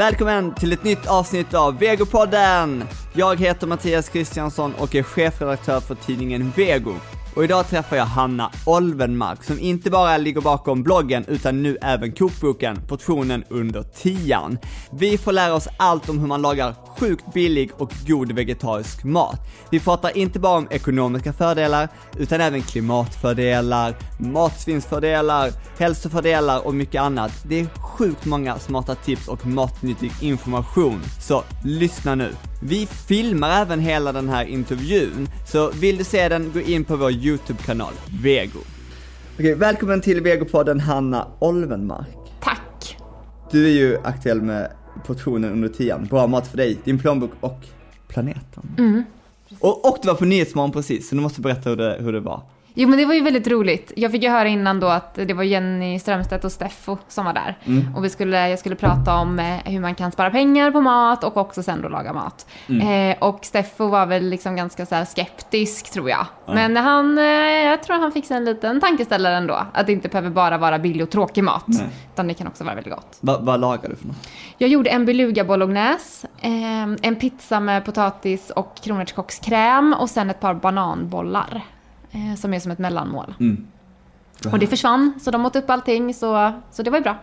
Välkommen till ett nytt avsnitt av Vegopodden! Jag heter Mattias Kristiansson och är chefredaktör för tidningen Vego. Och idag träffar jag Hanna Olvenmark som inte bara ligger bakom bloggen utan nu även kokboken Portionen under tian. Vi får lära oss allt om hur man lagar sjukt billig och god vegetarisk mat. Vi pratar inte bara om ekonomiska fördelar utan även klimatfördelar, matsvinnsfördelar, hälsofördelar och mycket annat. Det är sjukt många smarta tips och matnyttig information. Så lyssna nu! Vi filmar även hela den här intervjun, så vill du se den, gå in på vår YouTube-kanal, Vego. Okej, välkommen till Vegopodden Hanna Olvenmark. Tack. Du är ju aktuell med portionen under tian, bra mat för dig, din plånbok och planeten. Mm. Och, och du var på Nyhetsmorgon precis, så du måste berätta hur det, hur det var. Jo men det var ju väldigt roligt. Jag fick ju höra innan då att det var Jenny Strömstedt och Steffo som var där. Mm. Och vi skulle, jag skulle prata om eh, hur man kan spara pengar på mat och också sen då laga mat. Mm. Eh, och Steffo var väl liksom ganska så skeptisk tror jag. Men han, eh, jag tror han fick sig en liten tankeställare ändå. Att det inte behöver bara vara billig och tråkig mat. Nej. Utan det kan också vara väldigt gott. Va, vad lagar du för något? Jag gjorde en beluga bolognese, eh, en pizza med potatis och kronärtskockskräm och sen ett par bananbollar. Eh, som är som ett mellanmål. Mm. Och det försvann, så de åt upp allting, så, så det var ju bra.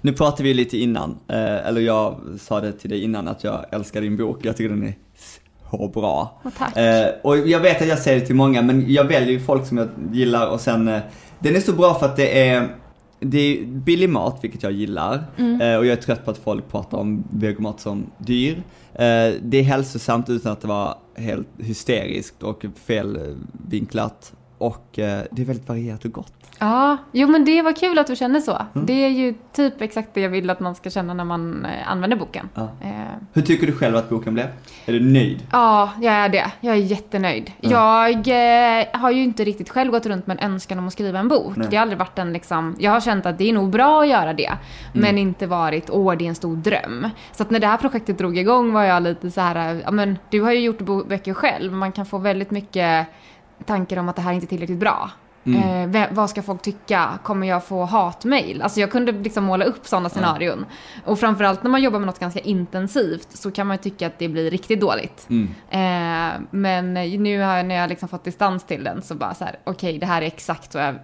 Nu pratade vi lite innan, eh, eller jag sa det till dig innan att jag älskar din bok, jag tycker den är så bra. Och tack. Eh, och jag vet att jag säger det till många, men jag väljer ju folk som jag gillar och sen, eh, den är så bra för att det är det är billig mat, vilket jag gillar. Eh, och jag är trött på att folk pratar om vegomat som dyr. Eh, det är hälsosamt utan att det var helt hysteriskt och felvinklat. Och eh, det är väldigt varierat och gott. Ja, jo men det var kul att du känner så. Mm. Det är ju typ exakt det jag vill att man ska känna när man eh, använder boken. Ja. Eh, Hur tycker du själv att boken blev? Är du nöjd? Ja, jag är det. Jag är jättenöjd. Jag eh, har ju inte riktigt själv gått runt med en önskan om att skriva en bok. Nej. Det har aldrig varit en liksom, jag har känt att det är nog bra att göra det. Men inte varit, åh det är en stor dröm. Så att när det här projektet drog igång var jag lite så här, ja men du har ju gjort böcker själv. Man kan få väldigt mycket tankar om att det här inte är tillräckligt bra. Eh, ve- vad ska folk tycka? Kommer jag få hatmail? Alltså jag kunde liksom måla upp sådana scenarion. Och framförallt när man jobbar med något ganska intensivt så kan man tycka att det blir riktigt dåligt. Mm. Eh, men nu har jag, när jag liksom fått distans till den så bara så här, okej det här är exakt vad jag,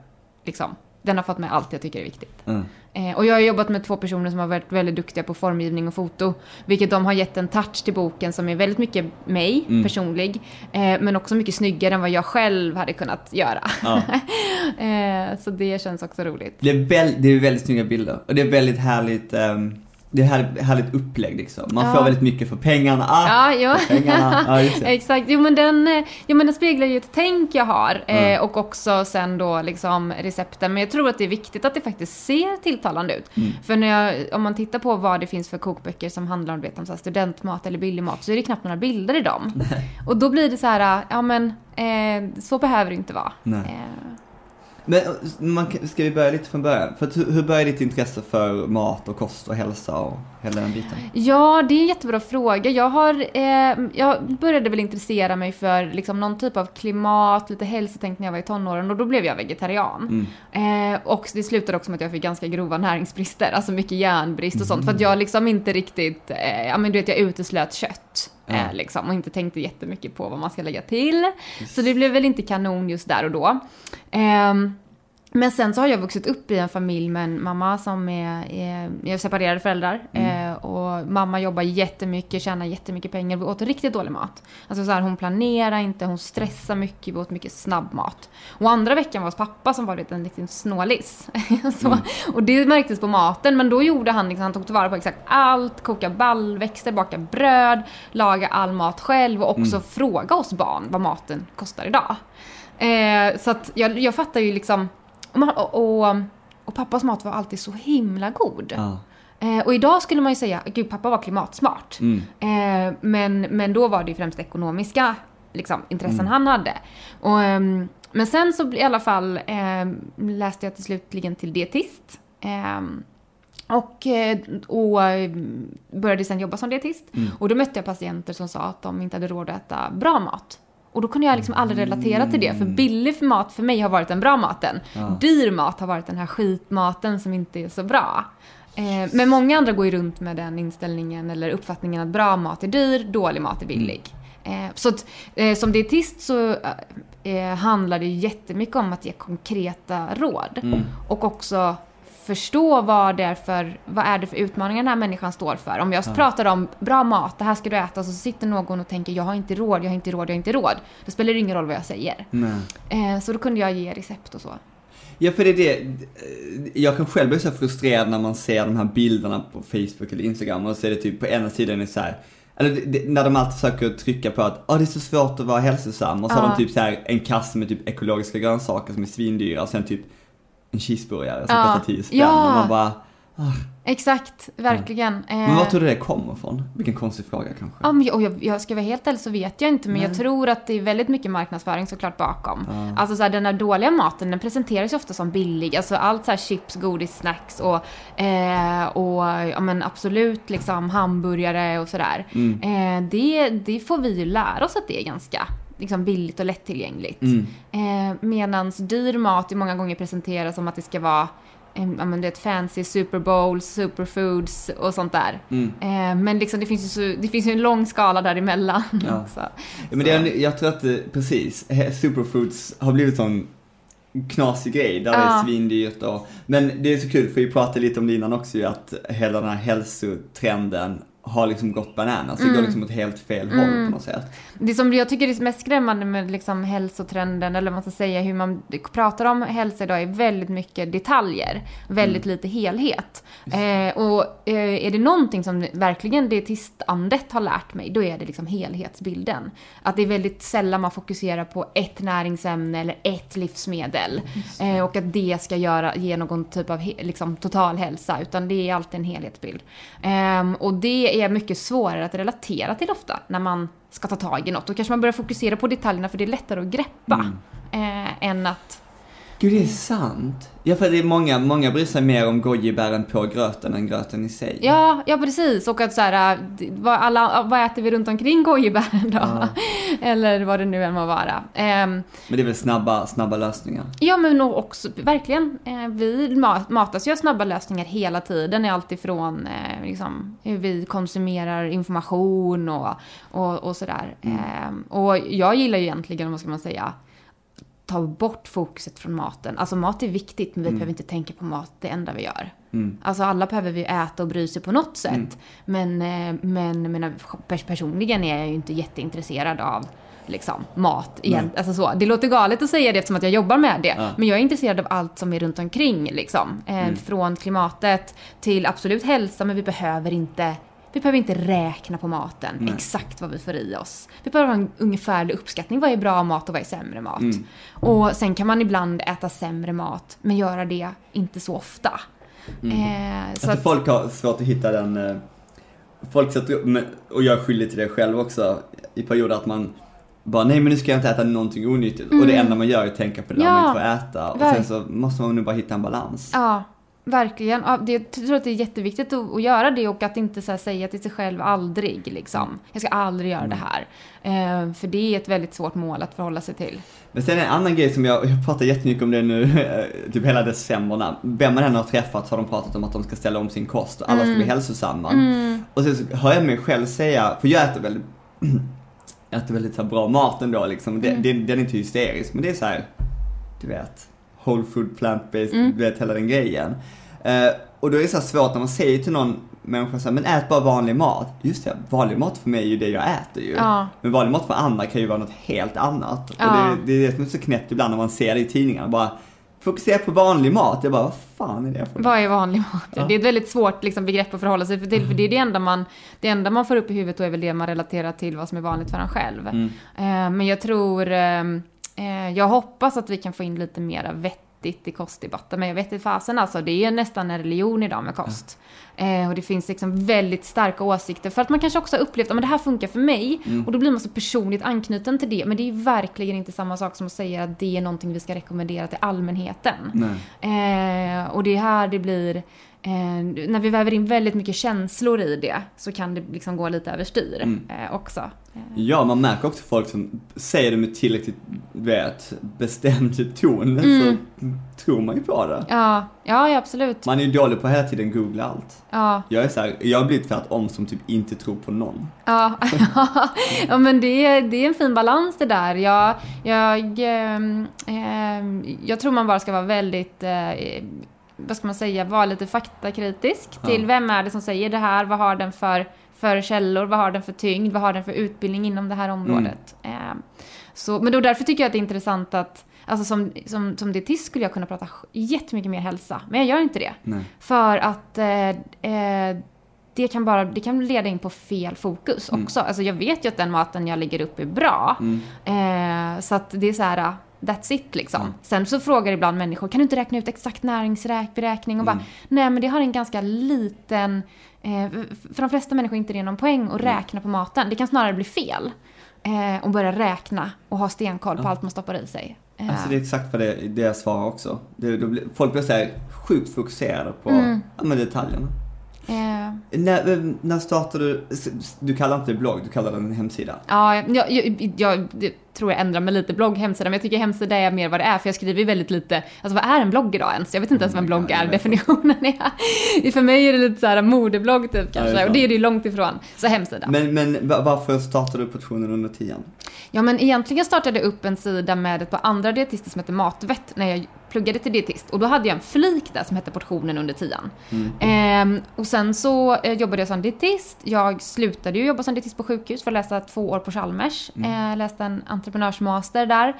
liksom, den har fått med allt jag tycker är viktigt. Mm. Eh, och jag har jobbat med två personer som har varit väldigt duktiga på formgivning och foto. Vilket de har gett en touch till boken som är väldigt mycket mig, personlig. Eh, men också mycket snyggare än vad jag själv hade kunnat göra. Ja. eh, så det känns också roligt. Det är, väl, det är väldigt snygga bilder och det är väldigt härligt, ehm, det är härligt, härligt upplägg liksom. Man Ja. får väldigt mycket för pengarna. Ah, Ja, jo. för pengarna. Ja, det. Exakt. Jo men, den, eh, jo men den speglar ju ett tänk jag har eh, Mm. och också sen då liksom recepten. Men jag tror att det är viktigt att det faktiskt ser tilltalande ut. Mm. För när jag, om man tittar på vad det finns för kokböcker som handlar om, vet, om så studentmat eller billig mat så är det knappt några bilder i dem. Och då blir det så här, ja men eh, så behöver det inte vara. Eh, Men man, ska vi börja lite från början? För hur, började ditt intresse för mat och kost och hälsa och hela den biten? Ja, det är en jättebra fråga. Jag, har, eh, jag började väl intressera mig för liksom, någon typ av klimat, lite hälsotänk när jag var i tonåren och då blev jag vegetarian. Eh, och det slutade också med att jag fick ganska grova näringsbrister, alltså mycket järnbrist och sånt. För att jag liksom inte riktigt, eh, ja men du vet jag uteslöt kött. Eh, liksom, och inte tänkte jättemycket på vad man ska lägga till. Så det blev väl inte kanon just där och då. Ehm, men sen så har jag vuxit upp i en familj med en mamma som är, är, är separerade föräldrar. Eh, och mamma jobbar jättemycket, tjänar jättemycket pengar. Vi åt riktigt dålig mat. Alltså så här, hon planerar inte, hon stressar mycket, vi åt mycket snabbmat. Och andra veckan var hos pappa som var en liten snålis. så, Och det märktes på maten, men då gjorde han liksom, han tog tillvara på exakt allt, koka baljväxter, baka bröd, laga all mat själv och också fråga oss barn vad maten kostar idag. Eh, så att jag, jag fattar ju liksom, och, och, och, och pappas mat var alltid så himla god. Ja. Eh, och idag skulle man ju säga, gud pappa var klimatsmart. Mm. Eh, men, men då var det ju främst ekonomiska liksom, intressen han hade. Och, ehm, men sen så i alla fall ehm, läste jag till slutligen till dietist. Ehm, och, eh, och eh, började sen jobba som dietist. Och då mötte jag patienter som sa att de inte hade råd att äta bra mat. Och då kunde jag liksom aldrig relatera till det, för billig mat för mig har varit den bra maten. Dyr mat har varit den här skitmaten som inte är så bra. Eh, men många andra går ju runt med den inställningen eller uppfattningen att bra mat är dyr, dålig mat är billig. Eh, så att, eh, som dietist så eh, handlar det jättemycket om att ge konkreta råd. Mm. Och också förstå vad det är för, vad är det för utmaningar den här människan står för. Om jag pratar om bra mat, det här ska du äta, så sitter någon och tänker jag har inte råd, jag har inte råd, jag har inte råd. Då spelar det ingen roll vad jag säger. Eh, så då kunde jag ge recept och så. Ja, för det är det. Jag kan själv bli så frustrerad när man ser de här bilderna på Facebook eller Instagram och så är det typ på ena sidan är så här, eller det, när de alltid försöker trycka på att oh, det är så svårt att vara hälsosam och så har Ja. de typ så här en kasse med typ ekologiska grönsaker som är svindyra och sen typ en cheeseburgare som Ja. kostar 10 spänn Ja. och man bara, Exakt, verkligen. men Eh, var tror du det kommer ifrån? Vilken konstig fråga kanske. Ja, men jag, och jag, jag ska vara helt ärlig så vet jag inte, men jag Nej. tror att det är väldigt mycket marknadsföring såklart bakom. Ja. Alltså så här, den här dåliga maten, den presenteras ju ofta som billig. Alltså allt så här chips, godis, snacks och, eh, och ja men absolut liksom hamburgare och sådär. Mm. Eh, det, det får vi ju lära oss att det är ganska liksom billigt och lättillgängligt. Mm. Eh, Medan dyr mat ju många gånger presenteras som att det ska vara ja, men det är ett fancy Super Bowls, superfoods och sånt där. Mm. Eh, men liksom det finns ju, så, det finns ju en lång skala däremellan. Ja. Så, Ja, men det är, jag tror att precis, superfoods har blivit sån knasig grej där det är Ja. svindyrt och, men det är så kul för vi pratade lite om det innan också ju att hela den här hälsotrenden har liksom gått bananas. Det går liksom åt helt fel håll på något sätt. Det som jag tycker är mest skrämmande med liksom hälsotrenden, eller vad man ska säga, hur man pratar om hälsa idag är väldigt mycket detaljer. Väldigt lite helhet. Eh, och eh, är det någonting som verkligen dietistandet har lärt mig, då är det liksom helhetsbilden. Att det är väldigt sällan man fokuserar på ett näringsämne eller ett livsmedel. Eh, och att det ska göra, ge någon typ av liksom, total hälsa, utan det är alltid en helhetsbild. Ehm, och det är mycket svårare att relatera till ofta, när man ska ta tag i något. Då kanske man börjar fokusera på detaljerna för det är lättare att greppa. Eh, än att... Gud, det är sant. Ja, för det är många, många bryr sig mer om gojibären på gröten än gröten i sig. Ja, ja precis. Och att så här, vad, alla, vad äter vi runt omkring gojibären då? Ja. Eller vad det nu än må vara. Ehm, Men det är väl snabba, snabba lösningar. Ja, men också, verkligen. Eh, vi ma- matas ju av snabba lösningar hela tiden. i Allt ifrån eh, liksom, hur vi konsumerar information och, och, och sådär. Eh, och jag gillar ju egentligen, vad ska man säga, ta bort fokuset från maten. Alltså mat är viktigt, men vi behöver inte tänka på mat det enda vi gör. Mm. Alltså alla behöver vi äta och bry sig på något sätt. Men, eh, men, men pers- personligen är jag ju inte jätteintresserad av liksom, mat igen. Alltså så. Det låter galet att säga det eftersom att jag jobbar med det. Ja. Men jag är intresserad av allt som är runt omkring. Liksom. Eh, Från klimatet till absolut hälsa, men vi behöver inte vi behöver inte räkna på maten, Nej. exakt vad vi får i oss. Vi behöver ha en ungefärlig uppskattning, vad är bra mat och vad är sämre mat. Mm. Och sen kan man ibland äta sämre mat, men göra det inte så ofta. Eh, så att att, folk har svårt att hitta den, eh, folk sätter och jag är skyldig till det själv också, i perioder att man bara, nej men nu ska jag inte äta någonting onyttigt. Och det enda man gör är att tänka på det där Mm. Ja, man inte får äta. Och sen så måste man nu bara hitta en balans. ja, verkligen. Ja, det, jag tror att det är jätteviktigt att, att göra det och att inte så säga till sig själv aldrig liksom. Jag ska aldrig göra det här. Eh, för det är ett väldigt svårt mål att förhålla sig till. Men sen en annan grej som jag, jag pratar jättemycket om det nu, eh, typ hela december när, vem man än har träffat så har de pratat om att de ska ställa om sin kost och alla ska bli hälsosamma. Och sen så hör jag mig själv säga, för jag äter väldigt, jag äter väldigt så bra mat ändå liksom. Det, det, den är inte hysterisk, men det är så här, du vet, whole food, plant-based, du vet hela den grejen. Eh, och då är det så svårt när man säger till någon människa så här, men ät bara vanlig mat. Just det, vanlig mat för mig är ju det jag äter ju. Ja. Men vanlig mat för andra kan ju vara något helt annat. Och Ja. det, det är det som är så knäppt ibland när man ser det i tidningarna. Bara, fokusera på vanlig mat. Jag bara, vad fan är det för Vad är vanlig mat? Ja. Det är ett väldigt svårt liksom, begrepp att förhålla sig till, för det är det enda, man, det enda man får upp i huvudet då är väl det man relaterar till vad som är vanligt för en själv. Mm. Eh, men jag tror, eh, eh, jag hoppas att vi kan få in lite mera vettigt i kostdebatten, men jag vet inte fasen alltså, det är nästan en religion idag med kost. Eh, och det finns liksom väldigt starka åsikter, för att man kanske också har upplevt att det här funkar för mig, och då blir man så personligt anknuten till det, men det är verkligen inte samma sak som att säga att det är någonting vi ska rekommendera till allmänheten. Eh, och det är här det blir, eh, när vi väver in väldigt mycket känslor i det så kan det liksom gå lite överstyr Mm. eh, också. Eh, Ja, man märker också folk som säger det med tillräckligt, vet, bestämd ton. Mm. Så tror man ju på det. Ja, ja, absolut. Man är ju dålig på att hela tiden googla allt. Ja, Jag är så här, jag har blivit tvärtom som typ inte tror på någon. ja, ja men det är, det är en fin balans det där. Jag, jag, ehm, ehm, jag tror man bara ska vara väldigt, eh, vad ska man säga, vara lite faktakritisk till Ja. vem är det som säger det här, vad har den för, för källor, vad har den för tyngd, vad har den för utbildning inom det här området. Ehm, så, men då därför tycker jag att det är intressant att Alltså som, som, som dietist skulle jag kunna prata jättemycket mer hälsa, men jag gör inte det. Nej. För att eh, eh, det, kan bara, det kan leda in på fel fokus också. Alltså jag vet ju att den maten jag lägger upp är bra. Eh, så att det är så här, that's it liksom. Sen så frågar ibland människor, kan du inte räkna ut exakt näringsberäkning? Och bara, nej men det har en ganska liten, eh, för de flesta människor är inte det någon poäng att räkna på maten. Det kan snarare bli fel. Eh, och börja räkna och ha stenkoll på allt man stoppar i sig. Eh, Alltså det är exakt vad det, det jag svarar också. Det, blir, folk blir så här sjukt fokuserade på Mm. ja, men detaljerna. eh, När, eh, när startade du, du kallar inte det blogg, du kallar den en hemsida. Ja, jag, jag, jag tror jag ändrar mig lite blogg, hemsida, men jag tycker hemsida är mer vad det är, för jag skriver ju väldigt lite, alltså vad är en blogg idag ens? Jag vet inte ens vad en God, blogg är, definitionen är. För mig är det lite så här modeblogg typ kanske, det är och det är det ju långt ifrån. Så hemsida. Men, men va- varför startade du portionen under tian? Ja, men egentligen startade jag upp en sida med ett par andra dietister som heter Matvett när jag pluggade till dietist. Och då hade jag en flik där som hette portionen under tian. Ehm, och sen så eh, jobbade jag som dietist. Jag slutade ju jobba som dietist på sjukhus för att läsa två år på Chalmers. Eh, läste en entreprenörsmaster där.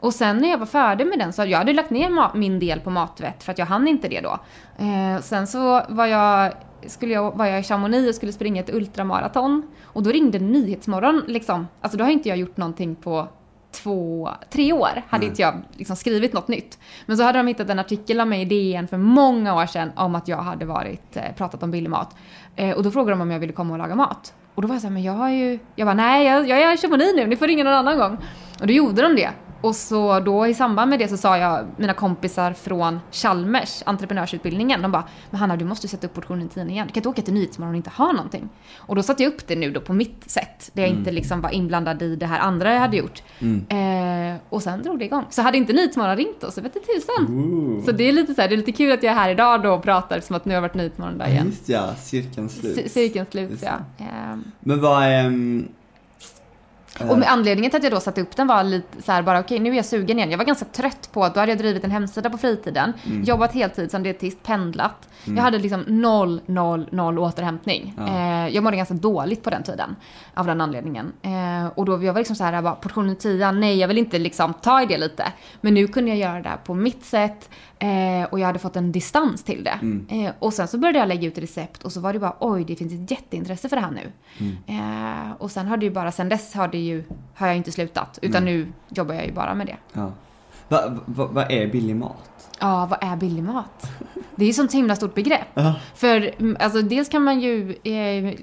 Och sen när jag var färdig med den så jag hade lagt ner min del på matvett för att jag hann inte det då. Eh, sen så var jag skulle jag, var jag i Chamonix och skulle springa ett ultramaraton. Och då ringde Nyhetsmorgon liksom. Alltså då har inte jag gjort någonting på två, tre år. Hade inte jag liksom skrivit något nytt. Men så hade de hittat en artikel av mig i DN för många år sedan om att jag hade varit, eh, pratat om billig mat. Eh, och då frågade de om jag ville komma och laga mat. Och då var jag såhär, men jag har ju, jag bara nej jag, jag är i Chamonix nu, ni får ringa någon annan gång. Och då gjorde de det. Och så då i samband med det så sa jag, mina kompisar från Chalmers, entreprenörsutbildningen, de bara Men Hanna du måste sätta upp portionen 10 igen, du kan inte åka till Nyhetsmorgon och inte ha någonting. Och då satte jag upp det nu då på mitt sätt, där jag inte liksom var inblandad i det här andra jag hade gjort. Eh, och sen drog det igång. Så hade inte Nyhetsmorgon ringt oss, så vet du tusan. Så det är lite så här, det är lite kul att jag är här idag då och pratar som att nu har varit Nyhetsmorgon där igen. Just ja, cirkeln slut. C- Cirkeln slut ja. Ehm, Men vad. Um, Och med anledningen till att jag då satte upp den var lite så här bara okej nu är jag sugen igen. Jag var ganska trött på att då hade jag drivit en hemsida på fritiden, Mm. jobbat heltid som dietist, pendlat. Jag hade liksom noll, noll, noll återhämtning. Ja. Eh, jag mådde ganska dåligt på den tiden av den anledningen. Eh, och då jag var liksom så här, jag bara, portionen 10, nej jag vill inte liksom ta i det lite. Men nu kunde jag göra det här på mitt sätt eh, och jag hade fått en distans till det. Mm. Eh, och sen så började jag lägga ut recept och så var det bara oj det finns ett jätteintresse för det här nu. Mm. Eh, och sen har det ju bara, sen dess har det ju, har jag inte slutat. Utan nu jobbar jag ju bara med det. ja. Vad va, vad är billig mat? Ja, vad är billig mat? Det är ju sånt himla stort begrepp. Ja. För mm, alltså, dels kan man ju eh,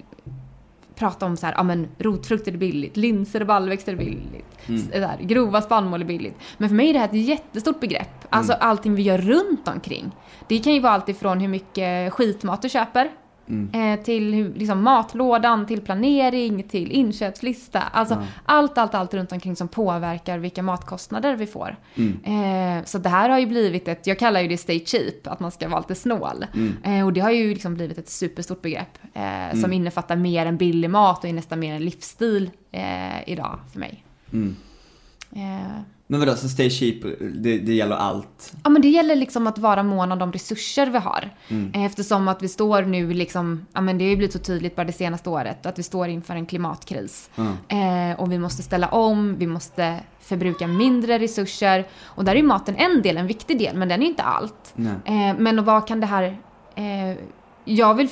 prata om så här, ja men rotfrukter är billigt, linser och baljväxter är billigt, Mm. där, grova spannmål är billigt. Men för mig är det här ett jättestort begrepp. Alltså Mm. allting vi gör runt omkring. Det kan ju vara allt ifrån hur mycket skitmat du köper, Mm. eh, till liksom, matlådan, till planering, till inköpslista. Alltså Ja. allt, allt, allt runt omkring som påverkar vilka matkostnader vi får. Mm. Eh, så det här har ju blivit ett, jag kallar ju det stay cheap, att man ska vara lite snål. Mm. Eh, och det har ju liksom blivit ett superstort begrepp eh, som innefattar mer än billig mat och är nästan mer en livsstil eh, idag för mig. Mm. Men vadå, så stay cheap, det, det gäller allt? Ja men det gäller liksom att vara mån om de resurser vi har. Mm. Eh, Eftersom att vi står nu liksom, ja men det har ju blivit så tydligt bara det senaste året, att vi står inför en klimatkris. Ja. Eh, och vi måste ställa om, vi måste förbruka mindre resurser. Och där är ju maten en del, en viktig del, men den är inte allt. Eh, men vad kan det här... Eh, jag vill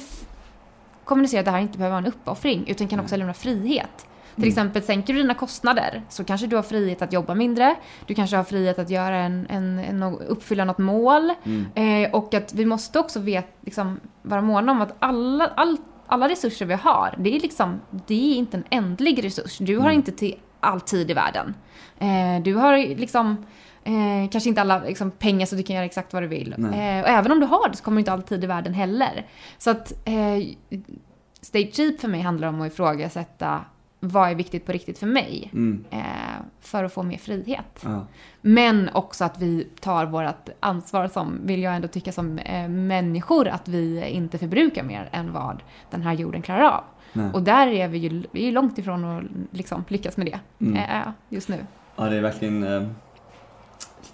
kommunicera att det här inte behöver vara en uppoffring, utan kan också lämna frihet. Till exempel sänker du dina kostnader så kanske du har frihet att jobba mindre, du kanske har frihet att göra en, en, en, uppfylla något mål. Eh, och att vi måste också vet, liksom, vara måna om att alla, all, alla resurser vi har, det är, liksom, det är inte en ändlig resurs. Du har inte till all tid i världen. Eh, du har liksom Eh, kanske inte alla liksom, pengar så du kan göra exakt vad du vill. Eh, och även om du har det så kommer du inte alltid i världen heller. Så att eh, stay cheap för mig handlar om att ifrågasätta vad är viktigt på riktigt för mig? Mm. Eh, för att få mer frihet. Ja. Men också att vi tar vårt ansvar som, vill jag ändå tycka som eh, människor, att vi inte förbrukar mer än vad den här jorden klarar av. Nej. Och där är vi ju, vi är långt ifrån att liksom lyckas med det Mm. eh, just nu. ja, det är verkligen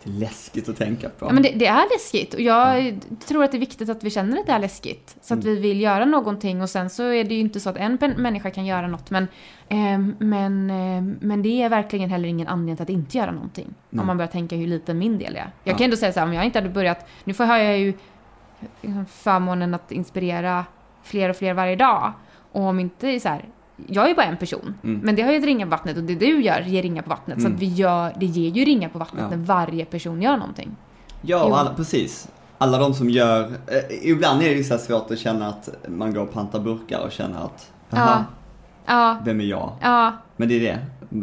läskigt att tänka på. Ja, men det, det är läskigt och jag tror att det är viktigt att vi känner att det är läskigt. Så att Mm. vi vill göra någonting och sen så är det ju inte så att en människa kan göra något men, ehm, men, ehm, men det är verkligen heller ingen anledning till att inte göra någonting. Nej. Om man börjar tänka hur liten min del är. Jag Ja. kan ändå säga så här, om jag inte hade börjat, nu får jag ju liksom förmånen att inspirera fler och fler varje dag. Och om inte så här, jag är bara en person, Mm. men det har ju ett ringa på vattnet och det du gör ger ringa på vattnet. Så Mm. att vi gör, det ger ju ringa på vattnet Ja. när varje person gör någonting. Ja, Jo. alla, precis. Alla de som gör, eh, ibland är det ju så svårt att känna att man går och pantar burkar och känner att, Ja. jaha, Ja, vem är jag? ja. Men det är det,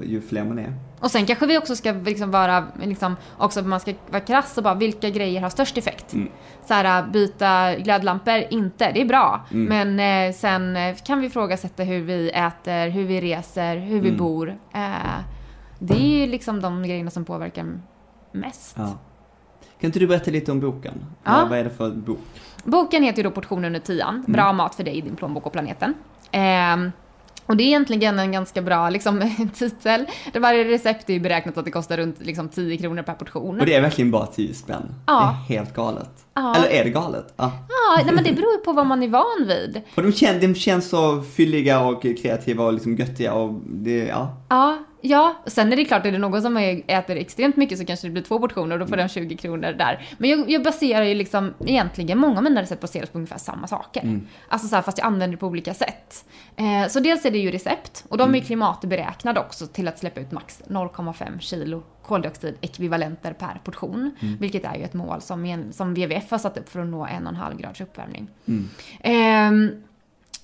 ju fler man är. Och sen kanske vi också ska liksom vara, liksom, också man ska vara krass och bara vilka grejer har störst effekt. Mm. Så här, byta glödlampor, inte, det är bra. Mm. Men eh, sen eh, kan vi ifrågasätta hur vi äter, hur vi reser, hur vi Mm. bor. Eh, det är ju liksom de grejerna som påverkar mest. Ja. Kan inte du berätta lite om boken? Ja. Vad, är det för bok? Boken heter ju då Portion under tian. Mm. Bra mat för dig, din plånbok och planeten. Ehm, och det är egentligen en ganska bra liksom, titel. Det varje recept är ju beräknat att det kostar runt liksom, 10 kronor per portion. Och det är verkligen bara 10 spänn. Ja. Det är helt galet. Ja. Eller är det galet? Ja. Ja, nej, men det beror ju på vad man är van vid. Och de, kän, de känns så fylliga och kreativa och liksom göttiga och det, ja. Ja, ja. Sen är det klart, är det någon som äter extremt mycket så kanske det blir två portioner och då får den 20 kronor där. Men jag, jag baserar ju liksom, egentligen, många av mina recept baseras på ungefär samma saker. Mm. Alltså så här, fast jag använder det på olika sätt. Eh, så dels är det ju recept, och de är klimatberäknade också till att släppa ut max 0,5 kilo koldioxid ekvivalenter per portion. Vilket är ju ett mål som, en, som WWF har satt upp för att nå en och en halv grads uppvärmning. Mm. Ehm,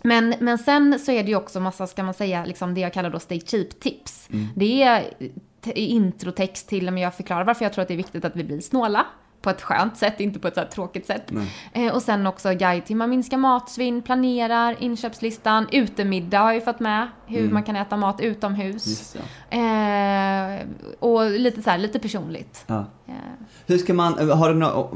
men, men sen så är det ju också massa, ska man säga, liksom det jag kallar då stay cheap tips. Det är introtext till, men jag förklarar varför jag tror att det är viktigt att vi blir snåla. På ett skönt sätt, inte på ett så här tråkigt sätt. Eh, och sen också guide till man minskar matsvinn, planerar, inköpslistan, utemiddag har jag ju fått med. Hur man kan äta mat utomhus. Eh, och lite så här, lite personligt. ja. Eh, Hur ska man, har du nå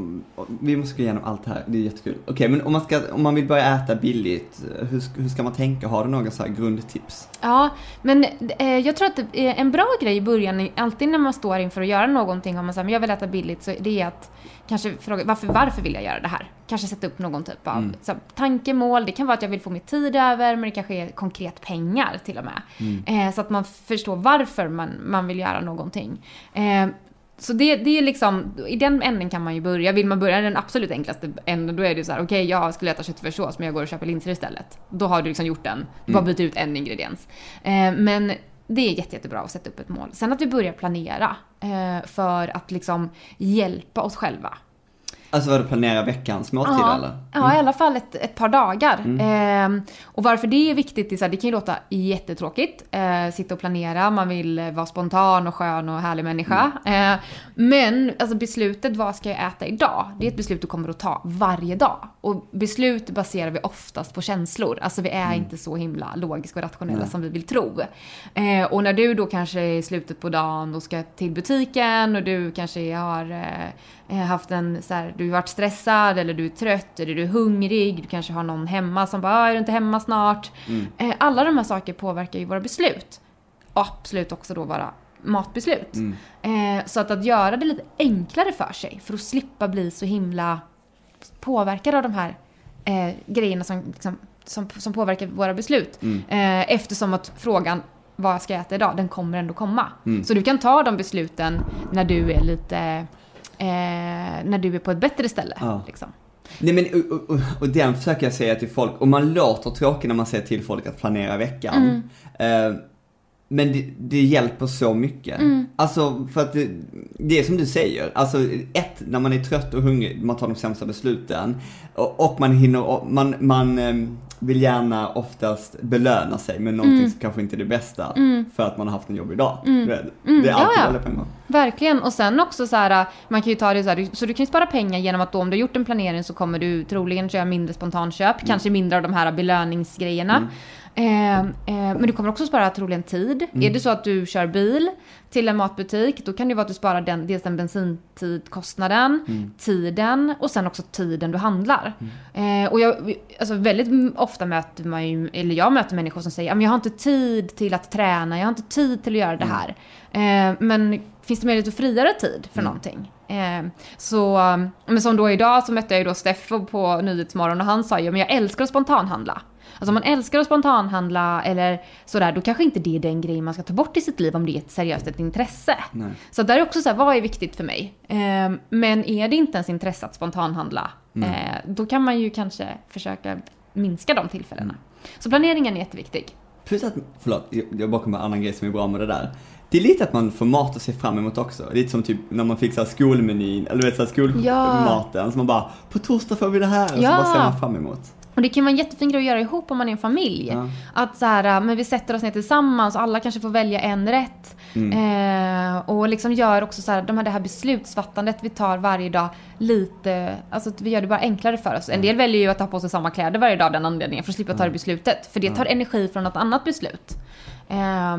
vi måste gå igenom allt här, det är jättekul. Okej, men om man, ska, om man vill börja äta billigt, hur, ska- hur ska man tänka? Har du några så här grundtips? Ja, men eh, jag tror att en bra grej i början, alltid när man står inför att göra någonting, om man säger jag vill äta billigt, så det är att kanske fråga varför, varför vill jag göra det här? Kanske sätta upp någon typ av Mm. så, tankemål, det kan vara att jag vill få mer tid över, men det kanske är konkret pengar till och med. Eh, så att man förstår varför man, man vill göra någonting. Eh, så det, det är liksom, i den änden kan man ju börja. Vill man börja i den absolut enklaste änden, då är det så här: okej jag skulle äta köttfärssås men jag går och köper linser istället. Då har du liksom gjort den, du bara byter ut en ingrediens. Eh, men det är jätte, jättebra att sätta upp ett mål. Sen att vi börjar planera eh, för att liksom hjälpa oss själva. Alltså vad du planerar veckans måltid Ja, eller? ja i alla fall ett, ett par dagar. Mm. Ehm, och varför det är viktigt, är så här, det kan ju låta jättetråkigt. Eh, sitta och planera, man vill eh, vara spontan och skön och härlig människa. Mm. Eh, men alltså beslutet, vad ska jag äta idag? Det är ett beslut du kommer att ta varje dag. Och beslut baserar vi oftast på känslor. Alltså vi är inte så himla logiska och rationella Mm. Som vi vill tro. Eh, och när du då kanske är i slutet på dagen och ska till butiken och du kanske har eh, eh, haft en så här, du har varit stressad eller du är trött eller du är hungrig, du kanske har någon hemma som bara "Ah, är du inte hemma snart? Eh, alla de här sakerna påverkar ju våra beslut. Och absolut också då våra matbeslut. Mm. Eh, så att, att göra det lite enklare för sig för att slippa bli så himla påverkad av de här eh, grejerna som, liksom, som, som påverkar våra beslut. Mm. Eh, eftersom att frågan vad ska jag äta idag, den kommer ändå komma. Mm. Så du kan ta de besluten när du är lite, eh, när du är på ett bättre ställe. Ja. Liksom. Nej men och, och, och den försöker jag säga till folk, och man låter tråkig när man säger till folk att planera veckan. Mm. Eh, men det, det hjälper så mycket. Mm. Alltså för att det, det är som du säger, alltså ett, när man är trött och hungrig, man tar de sämsta besluten. Och, och man hinner, och man, man ehm, vill gärna oftast belöna sig med någonting Mm. som kanske inte är det bästa. Mm. För att man har haft en jobbig dag. Mm. Du vet, Mm, Det är ja, alltid ja. dåliga pengar. Verkligen. Och sen också så här, man kan ju ta det så här, så du kan ju spara pengar genom att då om du har gjort en planering så kommer du troligen köra mindre spontanköp, mm. kanske mindre av de här belöningsgrejerna. Eh, eh, men du kommer också spara troligen tid. Mm. Är det så att du kör bil till en matbutik, då kan det vara att du sparar den, dels den bensintidkostnaden, mm. tiden och sen också tiden du handlar. Mm. Eh, och jag, alltså väldigt ofta möter man ju, eller jag möter människor som säger, jag har inte tid till att träna, jag har inte tid till att göra det mm. här. Men finns det möjlighet att friare tid för mm. någonting? Eh, så, men som då idag så mötte jag ju då Steffo på Nyhetsmorgon och han sa ju, men jag älskar att spontanhandla. Alltså om man älskar att spontanhandla eller sådär, då kanske inte det är den grejen man ska ta bort i sitt liv om det är ett seriöst ett intresse. Nej. Så där är också så här, vad är viktigt för mig? Eh, men är det inte ens intresse att spontanhandla, eh, då kan man ju kanske försöka minska de tillfällena. Mm. Så planeringen är jätteviktig. Plus att, förlåt, jag bara kommer med en annan grej som är bra med det där. Det är lite att man får mat att se fram emot också. Lite som typ när man fick så skolmenyn, eller du vet såhär skolmaten. Ja. Så man bara, på torsdag får vi det här. Och ja. så bara ser man fram emot. Och det kan vara en jättefin grej att göra ihop om man är en familj. Ja. Att så här, men vi sätter oss ner tillsammans och alla kanske får välja en rätt. Mm. Eh, och liksom gör också så här, de här, det här beslutsfattandet vi tar varje dag lite, alltså vi gör det bara enklare för oss. En del väljer ju att ta på sig samma kläder varje dag av den anledningen för att slippa ta det beslutet. För det tar energi från något annat beslut. Eh,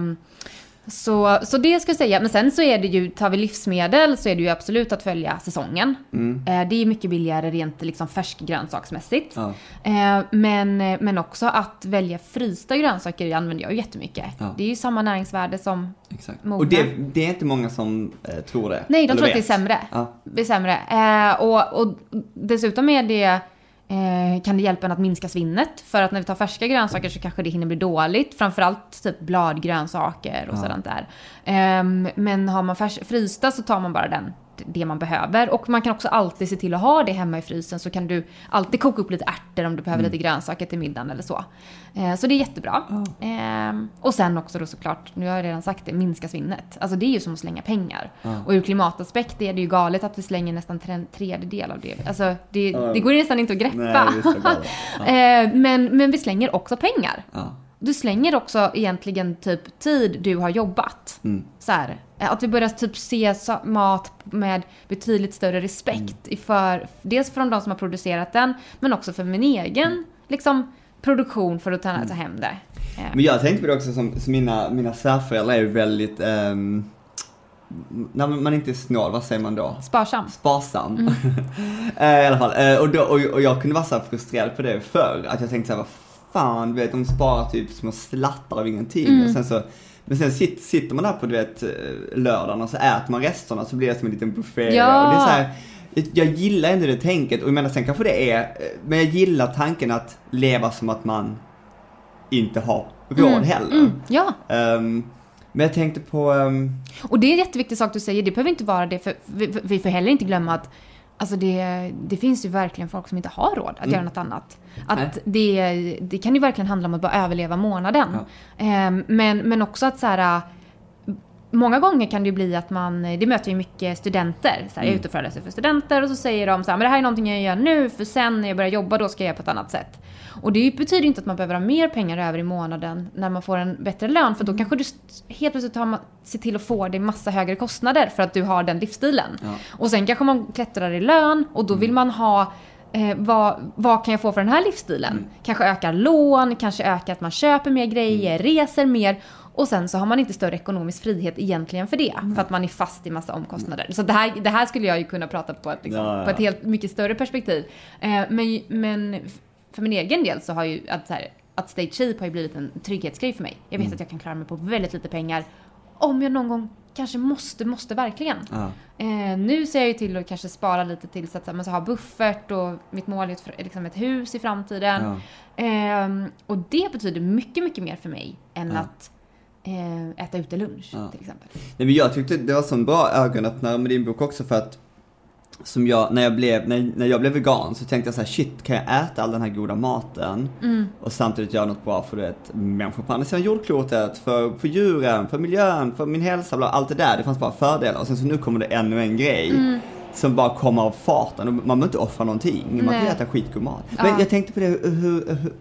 så, så det ska jag säga. Men sen så är det ju, tar vi livsmedel så är det ju absolut att följa säsongen. Mm. Eh, det är mycket billigare rent liksom färskgrönsaksmässigt. Ja. Eh, men, men också att välja frysta grönsaker använder jag ju jättemycket. Ja. Det är ju samma näringsvärde som Exakt. Och det, det, är inte många som eh, tror det. Nej, de tror vet. att det är sämre. Ja. Det är sämre. Eh, och, och dessutom är det Eh, kan det hjälpa en att minska svinnet? För att när vi tar färska grönsaker så kanske det hinner bli dåligt. Framförallt typ bladgrönsaker och ja. sådant där. Eh, men har man färs- frysta så tar man bara den det man behöver. Och man kan också alltid se till att ha det hemma i frysen så kan du alltid koka upp lite ärtor om du behöver mm. lite grönsaker till middagen eller så. Eh, så det är jättebra. Oh. Eh, och sen också då såklart, nu har jag redan sagt det, minska svinnet. Alltså det är ju som att slänga pengar. Oh. Och ur klimataspekt är det ju galet att vi slänger nästan en tredjedel av det. Alltså det, oh. det går nästan inte att greppa. Nej, eh, men, men vi slänger också pengar. Du slänger också egentligen typ tid du har jobbat. Mm. Så här, att vi börjar typ se mat med betydligt större respekt. Mm. För, dels från de som har producerat den, men också för min egen mm. liksom, produktion för att ta, ta hem det. Men jag tänkte på det också som, som mina, mina svärföräldrar är väldigt um när man inte är snål, vad säger man då? Sparsam. Sparsam. Mm. I alla fall. Eh, och, då, och, och, jag kunde vara så frustrerad på det förr. Att jag tänkte såhär, vad fan, vet, de sparar typ små slattar av ingenting. Mm. Och sen så, men sen sitter, sitter man där på du vet, lördagen och så äter man resterna så blir det som en liten buffé. Ja. Och det är så här, jag gillar inte det tänket och jag menar sen kanske det är, men jag gillar tanken att leva som att man inte har råd mm. heller. Mm. Ja. Um, men jag tänkte på... Um... Och det är en jätteviktig sak du säger, det behöver inte vara det, för vi, vi får heller inte glömma att Alltså det, det finns ju verkligen folk som inte har råd att mm. göra något annat. Att det, det kan ju verkligen handla om att bara överleva månaden. Ja. Um, men, men också att så här, Många gånger kan det bli att man, det möter ju mycket studenter. Så här, mm. Jag är mm. ute och föreläser för studenter och så säger de så här, men det här är någonting jag gör nu för sen när jag börjar jobba då ska jag göra på ett annat sätt. Och det betyder inte att man behöver ha mer pengar över i månaden när man får en bättre lön. För då kanske du helt plötsligt har, ser till att få dig massa högre kostnader för att du har den livsstilen. Ja. Och sen kanske man klättrar i lön och då vill mm. man ha Eh, vad, vad, kan jag få för den här livsstilen? Mm. Kanske ökar lån, kanske ökar att man köper mer grejer, mm. reser mer. Och sen så har man inte större ekonomisk frihet egentligen för det. Mm. För att man är fast i massa omkostnader. Så det här, det här skulle jag ju kunna prata på ett, liksom, ja, ja. På ett helt mycket större perspektiv. Eh, men, men för min egen del så har ju att, så här, att stay cheap har ju blivit en trygghetsgrej för mig. Jag vet mm. att jag kan klara mig på väldigt lite pengar. Om jag någon gång kanske måste, måste verkligen. Ja. Eh, nu ser jag ju till att kanske spara lite till så att man ska ha buffert och mitt mål är ett, liksom ett hus i framtiden. Ja. Eh, och det betyder mycket, mycket mer för mig än ja. att äta ute lunch till exempel. Nej, men jag tyckte det var så en bra ögonöppnare med din bok också för att som jag, när jag blev, när, när jag blev vegan så tänkte jag så här, shit kan jag äta all den här goda maten mm. och samtidigt göra något bra för du vet, människor på andra sidan jordklotet, för, för djuren, för miljön, för min hälsa, bla, allt det där. Det fanns bara fördelar och sen så nu kommer det ännu en grej. Mm. Som bara kommer av farten och man behöver inte offra någonting. Man kan äta skitgod mat. Ja. Men jag tänkte på det, hur, hur, hur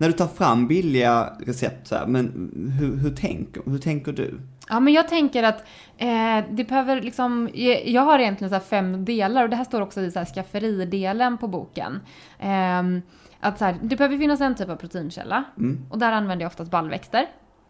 när du tar fram billiga recept så här, men hur, hur, tänker, hur tänker du? Ja, men jag tänker att eh, det behöver liksom, jag har egentligen så fem delar och det här står också i så här skafferidelen på boken. Ehm, att så här, det behöver finnas en typ av proteinkälla Mm. och där använder jag oftast baljväxter.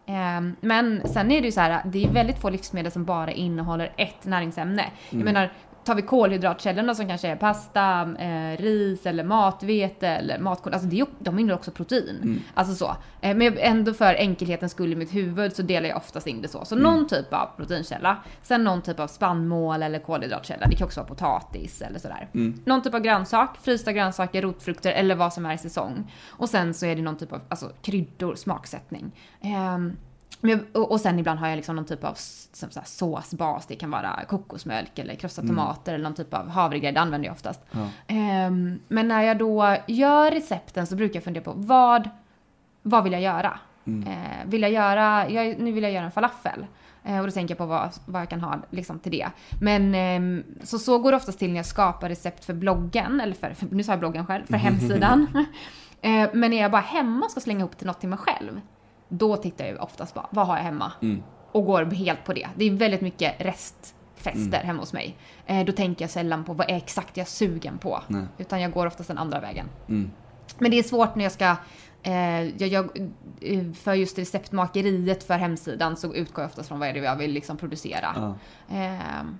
Ehm, men sen är det ju så här, det är väldigt få livsmedel som bara innehåller ett näringsämne. Jag menar, tar vi kolhydratkällorna som kanske är pasta, eh, ris eller matvete eller matkorn, alltså det de innehåller också protein. Alltså så. Eh, men ändå för enkelhetens skull i mitt huvud så delar jag oftast in det så. Så någon typ av proteinkälla, sen någon typ av spannmål eller kolhydratkälla, det kan också vara potatis eller sådär. Någon typ av grönsak, frysta grönsaker, rotfrukter eller vad som är i säsong. Och sen så är det någon typ av alltså, kryddor, smaksättning. Ehm, men och, och sen ibland har jag liksom någon typ av som så såsbas. Det kan vara kokosmjölk eller krossade tomater eller någon typ av havregrädde använder jag oftast. Ja. Ehm, men när jag då gör recepten så brukar jag fundera på vad, vad vill jag göra? Eh, vill jag göra, jag, nu vill jag göra en falafel. Eh, och då tänker jag på vad, vad jag kan ha liksom, till det. Men ehm, så, så går det oftast till när jag skapar recept för bloggen, eller för, för nu sa jag bloggen själv, för hemsidan. eh, men när jag bara hemma ska slänga ihop till något till mig själv, då tittar jag oftast bara, vad har jag hemma? Mm. Och går helt på det. Det är väldigt mycket restfester hemma hos mig. Eh, då tänker jag sällan på vad är exakt jag är sugen på. Nej. Utan jag går oftast den andra vägen. Mm. Men det är svårt när jag ska, eh, jag, jag, eh, för just receptmakeriet för hemsidan så utgår jag oftast från vad är det jag vill liksom producera. Ja. Ehm,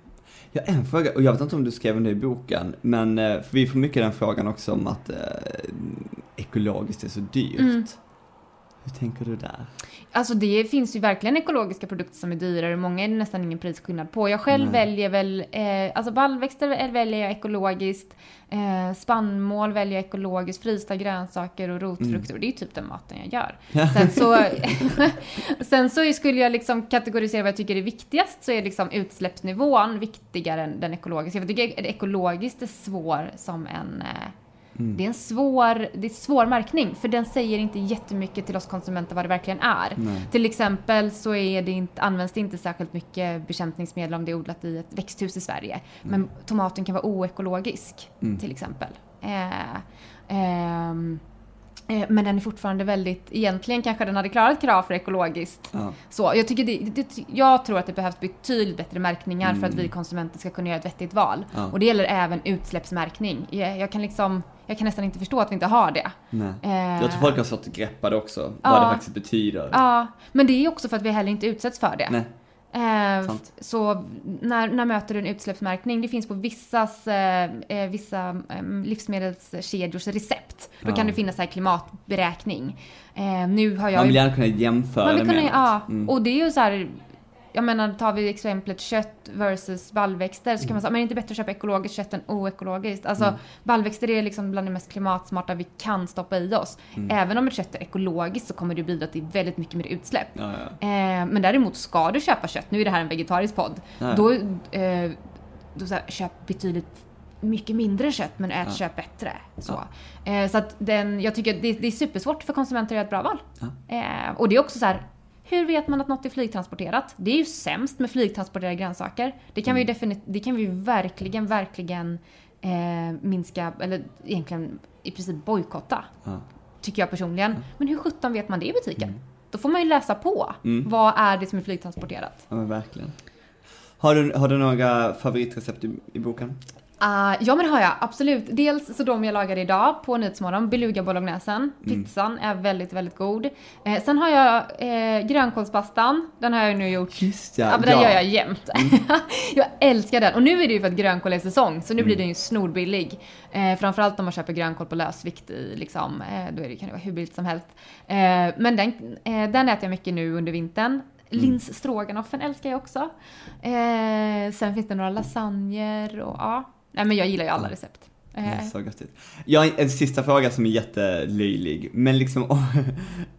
Jag har en fråga, och jag vet inte om du skrev det i boken, men eh, vi får mycket den frågan också om att eh, ekologiskt är så dyrt. Mm. Hur tänker du där? Alltså det finns ju verkligen ekologiska produkter som är dyrare, många är det nästan ingen prisskillnad på. Jag själv Nej. väljer väl, eh, alltså baljväxter väljer jag ekologiskt, eh, spannmål väljer jag ekologiskt, frysta grönsaker och rotfrukter, och det är typ den maten jag gör. Sen så, sen så skulle jag liksom kategorisera vad jag tycker är viktigast, så är liksom utsläppsnivån viktigare än den ekologiska. För jag tycker ekologiskt är svår som en eh, Det är en svår, det är svår märkning, för den säger inte jättemycket till oss konsumenter vad det verkligen är. Nej. Till exempel så är det inte, används det inte särskilt mycket bekämpningsmedel om det är odlat i ett växthus i Sverige. Men tomaten kan vara oekologisk, Mm. till exempel. Eh, ehm, eh, men den är fortfarande väldigt, egentligen kanske den hade klarat krav för ekologiskt. Ja. Så jag, tycker det, det, jag tror att det behövs betydligt bättre märkningar för att vi konsumenter ska kunna göra ett vettigt val. Mm. Ja. Och det gäller även utsläppsmärkning. Jag, jag, kan liksom, jag kan nästan inte förstå att vi inte har det. Eh, Jag tror folk har svårt att greppa det också, Ja. vad det faktiskt betyder. Ja, men det är också för att vi heller inte utsätts för det. Nej. Eh, så när, när möter du en utsläppsmärkning? Det finns på vissas, eh, eh, vissa eh, livsmedelskedjors recept. Då Ja. kan det finnas så här klimatberäkning. Eh, nu har jag Man ju vill gärna kunna jämföra Man vill med kunna, ja, något. Mm. och det är ju så här. Jag menar, tar vi exemplet kött versus baljväxter så kan man säga, men är det inte bättre att köpa ekologiskt kött än oekologiskt? Alltså, Mm. baljväxter är liksom bland det mest klimatsmarta vi kan stoppa i oss. Mm. Även om ett kött är ekologiskt så kommer det bidra till väldigt mycket mer utsläpp. Ja, ja. Eh, men däremot ska du köpa kött, nu är det här en vegetarisk podd, Ja. då, eh, då så här, köp betydligt mycket mindre kött men ät Ja. köp bättre. Så, eh, så att den, jag tycker det, det är supersvårt för konsumenter att göra ett bra val. Eh, och det är också så här, hur vet man att något är flygtransporterat? Det är ju sämst med flygtransporterade grönsaker. Det kan vi Mm. definitivt, det kan vi verkligen, verkligen eh, minska, eller egentligen i princip bojkotta. Ja. Tycker jag personligen. Men hur sjutton vet man det i butiken? Då får man ju läsa på. Mm. Vad är det som är flygtransporterat? ja, men verkligen. Har du, har du några favoritrecept i, i boken? Ah, ja men det har jag, absolut. Dels så de jag lagade idag på Nyhetsmorgon, beluga bolognesen. Pizzan är väldigt, väldigt god. Eh, sen har jag eh, grönkålspastan, den har jag nu gjort. Just ja, Ja, men den ja. gör jag jämt. jag älskar den. Och nu är det ju för att grönkål är säsong, så nu Mm. blir den ju snorbillig. Eh, framförallt om man köper grönkål på lösvikt i, liksom, eh, då är det, kan det vara hur billigt som helst. Eh, men den, eh, den äter jag mycket nu under vintern. Mm. Linsstroganoffen älskar jag också. Eh, sen finns det några lasagner och ja. Nej men jag gillar ju alla recept. Eh, så göttigt. Jag har en sista fråga som är jättelöjlig, men liksom om,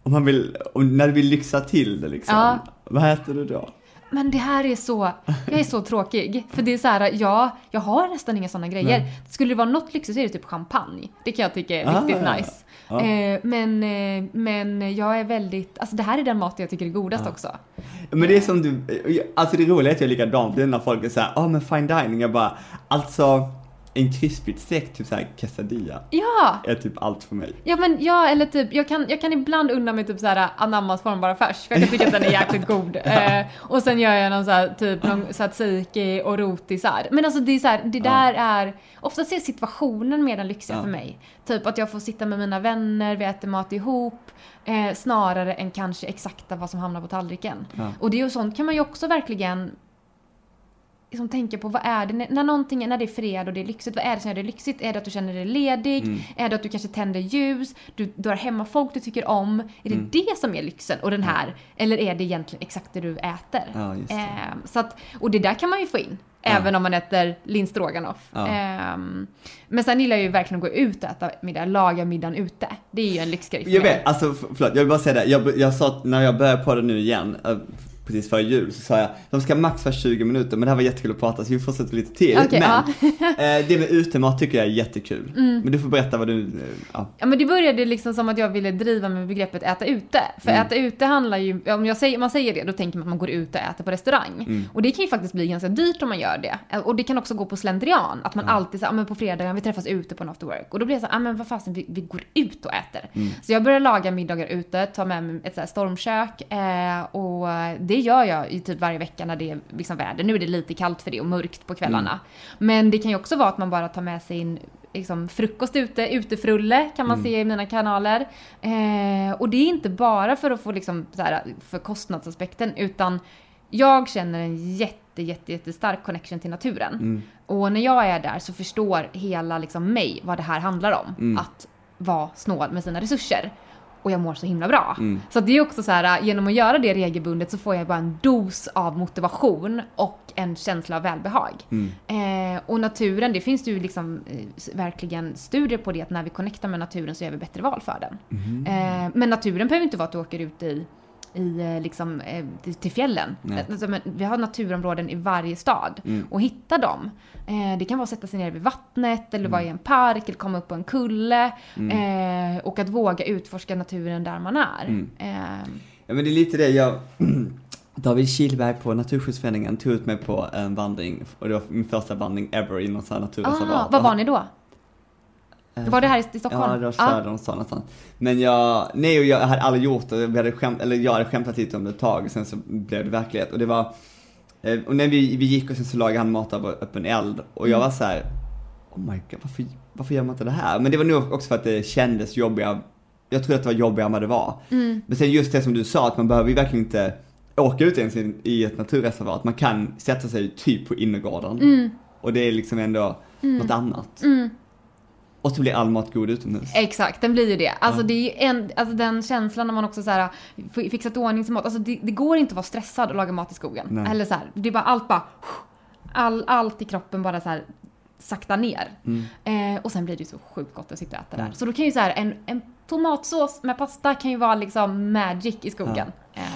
om man vill, om, när du vill lyxa till det liksom, Ja. vad äter du då? Men det här är så, jag är så tråkig. För det är så här, ja, jag har nästan inga sådana grejer. Nej. Skulle det vara något lyxigt så är det typ champagne. Det kan jag tycka är Ah, riktigt nice. Ja. Eh, men, eh, men jag är väldigt, alltså det här är den mat jag tycker är godast Ja. också. Men det är som du, alltså det roliga är att jag är likadan för det är när folk är såhär, ja ah, men fine dining, jag bara, alltså, en krispigt stekt typ såhär quesadilla Ja! är typ allt för mig. Ja men ja, eller typ, jag kan, jag kan ibland unna mig typ såhär anammas formbara färs, för jag kan tycka att den är jäkligt god. Eh, och sen gör jag någon såhär typ någon tzatziki och rotisar. Men alltså det är såhär, det där är, oftast är situationen mer den lyxiga Ja. för mig. Typ att jag får sitta med mina vänner, vi äter mat ihop, eh, snarare än kanske exakta vad som hamnar på tallriken. Ja. Och det är ju sånt kan man ju också verkligen liksom tänka på vad är det, när, när någonting, när det är fred och det är lyxigt, vad är det som gör det lyxigt? Är det att du känner dig ledig? Mm. Är det att du kanske tänder ljus? Du, du har hemma folk du tycker om? Är det Mm. det som är lyxen och den här? Eller är det egentligen exakt det du äter? Ja, det. Ehm, så att, och det där kan man ju få in. Ja. Även om man äter linsstroganoff. Ja. Ehm, men sen gillar jag ju verkligen att gå ut och äta middag, laga middagen ute. Det är ju en lyxgrej för Jag mig. vet, alltså förlåt, jag vill bara säga det. Jag, jag sa att när jag började på det nu igen, eh, precis före jul, så sa jag de ska max vara 20 minuter, men det här var jättekul att prata så vi fortsätter lite till. Okej, men ja. eh, det med utemat tycker jag är jättekul. Mm. Men du får berätta vad du, eh, ja. Ja men det började liksom som att jag ville driva med begreppet äta ute. För Mm. äta ute handlar ju, om jag säger, man säger det, då tänker man att man går ut och äter på restaurang. Mm. Och det kan ju faktiskt bli ganska dyrt om man gör det. Och det kan också gå på slentrian. Att man Ja. alltid säger, ah, men på fredagen vi träffas ute på en after work. Och då blir det så, ah, men vad fasen, vi, vi går ut och äter. Mm. Så jag började laga middagar ute, ta med mig ett så stormkök. Eh, och det gör jag ju typ varje vecka när det är liksom väder. Nu är det lite kallt för det och mörkt på kvällarna. Mm. Men det kan ju också vara att man bara tar med sin liksom, frukost ute, utefrulle kan man Mm. se i mina kanaler. Eh, och det är inte bara för att få liksom, här, för kostnadsaspekten utan jag känner en jätte, jätte, jättestark connection till naturen. Mm. Och när jag är där så förstår hela liksom mig vad det här handlar om. Mm. Att vara snål med sina resurser. Och jag mår så himla bra. Mm. Så det är också så här, genom att göra det regelbundet så får jag bara en dos av motivation och en känsla av välbehag. Mm. Eh, och naturen, det finns ju liksom eh, verkligen studier på det att när vi connectar med naturen så gör vi bättre val för den. Mhm. Eh, men naturen behöver inte vara att du åker ut i, i eh, liksom, eh, till, fjällen. Nej. Alltså, vi har naturområden i varje stad. Mm. Och hitta dem. Eh, det kan vara att sätta sig ner vid vattnet eller vara i en park eller komma upp på en kulle. Eh, och att våga utforska naturen där man är. Mm. Eh, Ja men det är lite det jag, David Kihlberg på Naturskyddsföreningen tog ut mig på en vandring, och det var min första vandring ever i något sånt här naturreservat. ah, var var ni då? Eh, Var det här i, Stockholm? Ja, det var Ah. söder om stan någonstans. Men jag, nej och jag hade aldrig gjort det, vi hade skämt, eller jag hade skämtat lite om det ett tag, sen så blev det verklighet. Och det var, och när vi, vi gick och sen så lagade han mat över öppen eld, och jag var så här: oh my god, varför, varför gör man inte det här? Men det var nog också för att det kändes jobbigare, jag tror att det var jobbigare än vad det var. Mm. Men sen just det som du sa, att man behöver ju verkligen inte åka ut ens i- ett naturreservat, man kan sätta sig typ på innergården. Mm. Och det är liksom ändå något annat. Mm. Och så blir all mat god utomhus. Exakt, den blir ju det. Alltså Ja. det är ju en, alltså den känslan när man också så här fi- fixat ordning sin mat. Alltså det, det går inte att vara stressad och laga mat i skogen. Nej. Eller så här, det är bara allt bara, all, allt i kroppen bara så här sakta ner. Mm. Eh, och sen blir det ju så sjukt gott att sitta och äta Ja. där. Så då kan ju så här en, en tomatsås med pasta kan ju vara liksom magic i skogen. Eh,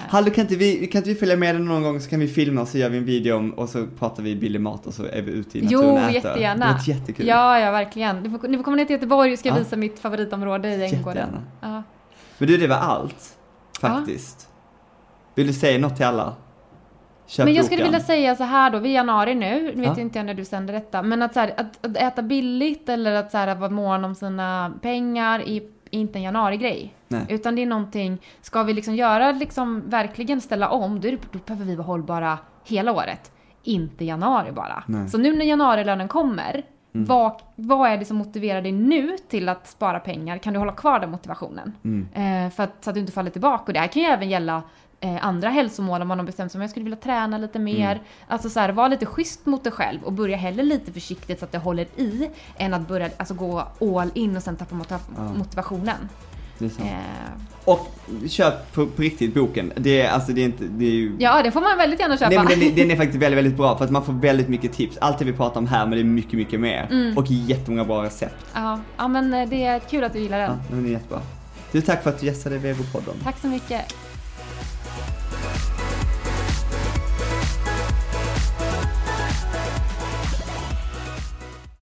Hallå, kan inte, vi, kan inte vi följa med dig någon gång så kan vi filma och så gör vi en video om, och så pratar vi billig mat och så är vi ute i naturen Jo, och äter. jättegärna. Det jättekul. Ja, ja verkligen. Ni får, ni får komma ner till Göteborg och ska Ja. visa mitt favoritområde i Änggården. Ja. Men du, det var allt. Faktiskt. Vill du säga något till alla? Köp Men jag skulle vilja säga så här då, vi är i januari nu, nu vet Ja. inte jag när du sänder detta, men att, så här, att, att äta billigt eller att, så här, att vara mån om sina pengar är inte en januari-grej. Utan det är någonting, ska vi liksom göra, liksom verkligen ställa om, då, är det, då behöver vi vara hållbara hela året. Inte januari bara. Nej. Mm. Så nu när januarilönen kommer, vad, vad är det som motiverar dig nu till att spara pengar? Kan du hålla kvar den motivationen? Mm. Eh, för att, så att du inte faller tillbaka. Och det här kan ju även gälla eh, andra hälsomål om man har bestämt sig om jag skulle vilja träna lite mer. Mm. Alltså så här, var lite schysst mot dig själv och börja heller lite försiktigt så att det håller i än att börja alltså, gå all in och sen tappa mota- Ja. motivationen. Eh, Och köp på, på riktigt boken. Det är, alltså det är inte, det är ju... ja, det får man väldigt gärna köpa. Nej men den, är- den är faktiskt väldigt, väldigt bra för att man får väldigt mycket tips. Allt det vi pratar om här men det är mycket, mycket mer. Mm. Och jättemånga bra recept. ja, ja, men eh, det är kul att du gillar den. Ja, den är jättebra. Du, tack för att du gästade Vegopodden. Tack så mycket.